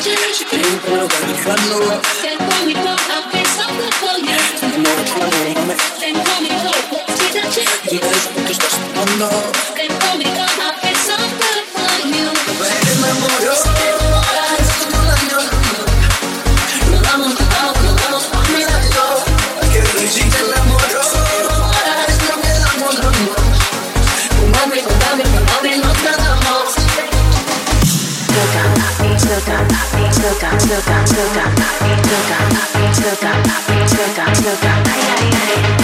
change I'm so good for you. Don't know me. You? chega, up, chega, up! ay, ay, ay.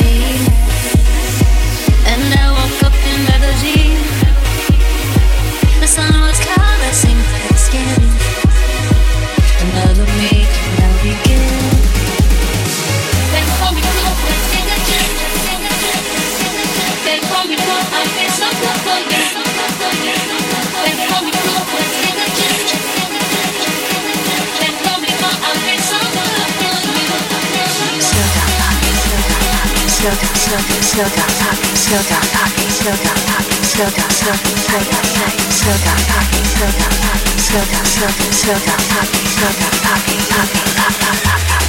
be slow down, talking, slow down, talking, slow down, talking, slow down, talking, slow down, talking, slow down, talking, slow down, talking, slow down, slow slow down, talking, slow down, talking, talking, talking, talking, talking, talking.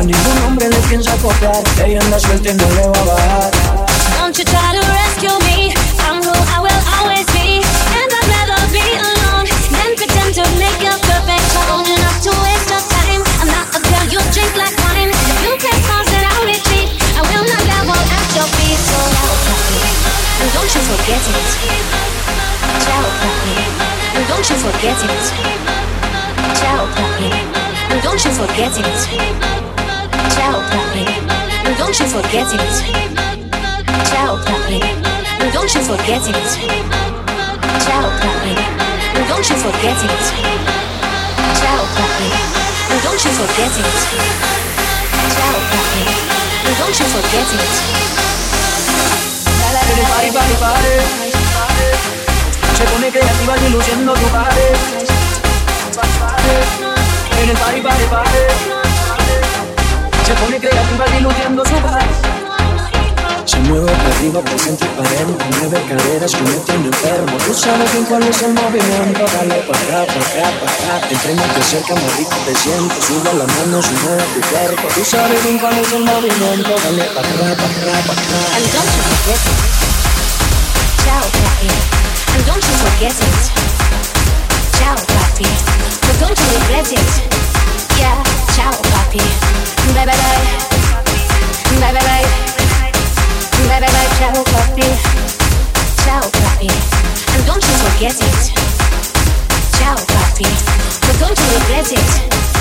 A ningún hombre le piensa copiar. Ella anda suelta y no le va a bajar. Don't you try to rescue me. I'm who I will always be. And I'd rather be alone than pretend to make a perfect tone. Enough to waste your time. I'm not a girl you drink like wine. If you take calls that I'll retreat, I will not level at your feet. So now, and don't you forget it. Ciao, and don't you forget it. Ciao, and don't you forget it. Ciao, darling. No, don't you forget it. Ciao, darling. No, don't you forget it. Ciao, darling. No, don't you forget it. Ciao, darling. No, don't you forget it. Ciao, darling. No, don't you forget it. Everybody, body, body. Se pone creativa y luciendo tu padre. En el party, party, party. Se pone creativa y luciendo su party. Se mueve para arriba, y para adentro, mueve caderas que me tiene enfermo. Tú sabes bien cuál es el movimiento, dale pa' acá, pa' acá, pa' acá. Entre más te acerca, más rico te siento. Sube las manos y mueve tu cuerpo. Tú sabes bien cuál es el movimiento, dale pa' acá, pa' acá, pa' acá. And don't you forget it. Ciao, papi. And don't you forget it. Ciao, papi. But don't you regret it. Ciao, papi. Bye, bye, bye. Bye, bye, bye. Bye, bye, bye. Ciao, papi. Ciao, papi. And don't you forget it. Ciao, papi. But don't you regret it.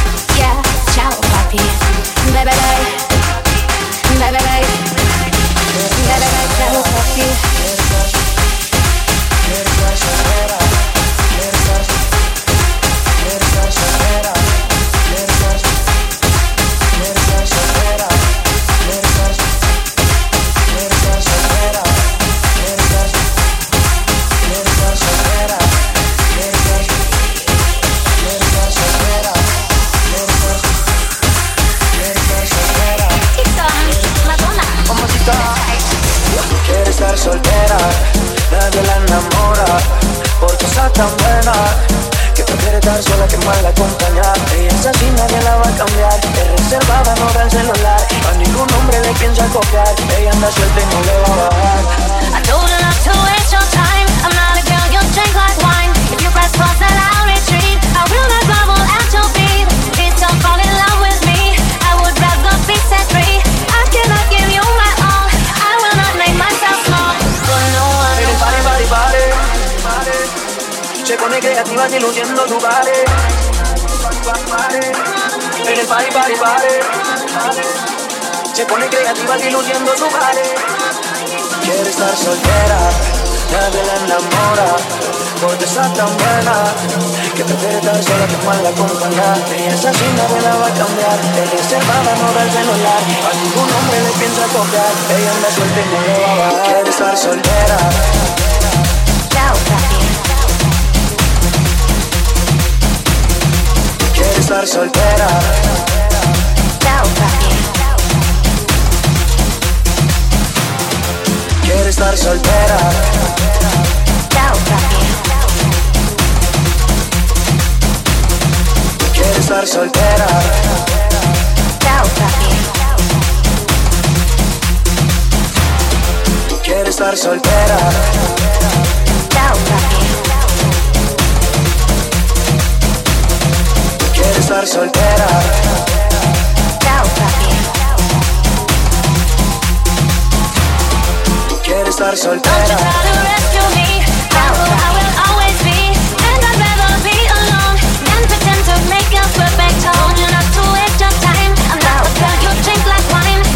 Soltera, Ciao, papi. quiere estar soltera, Ciao, papi. quiere estar soltera, Ciao, papi. estar soltera.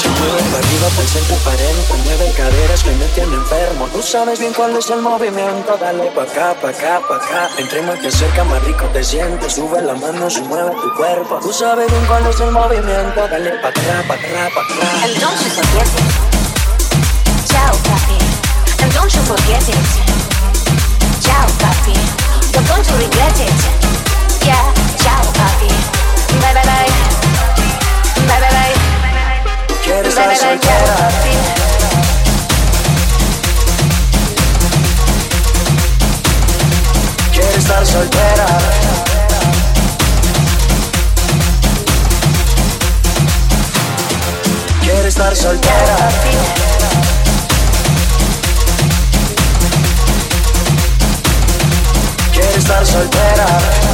Se mueve para arriba, para adentro, mueve caderas que me tiene enfermo. Tú sabes bien cuál es el movimiento, dale pa' acá, pa' acá, pa' acá. Entre más te acerca, más rico te sientes, sube las manos y mueve tu cuerpo. Tú sabes bien cuál es el movimiento, dale pa' acá, pa' acá, pa' acá. And don't you forget it. Ciao, papi. And don't you forget it. Ciao, papi. You're going to regret it. Ciao, soltera, papi. quieres estar soltera. Quieres estar soltera, papi. quieres estar soltera.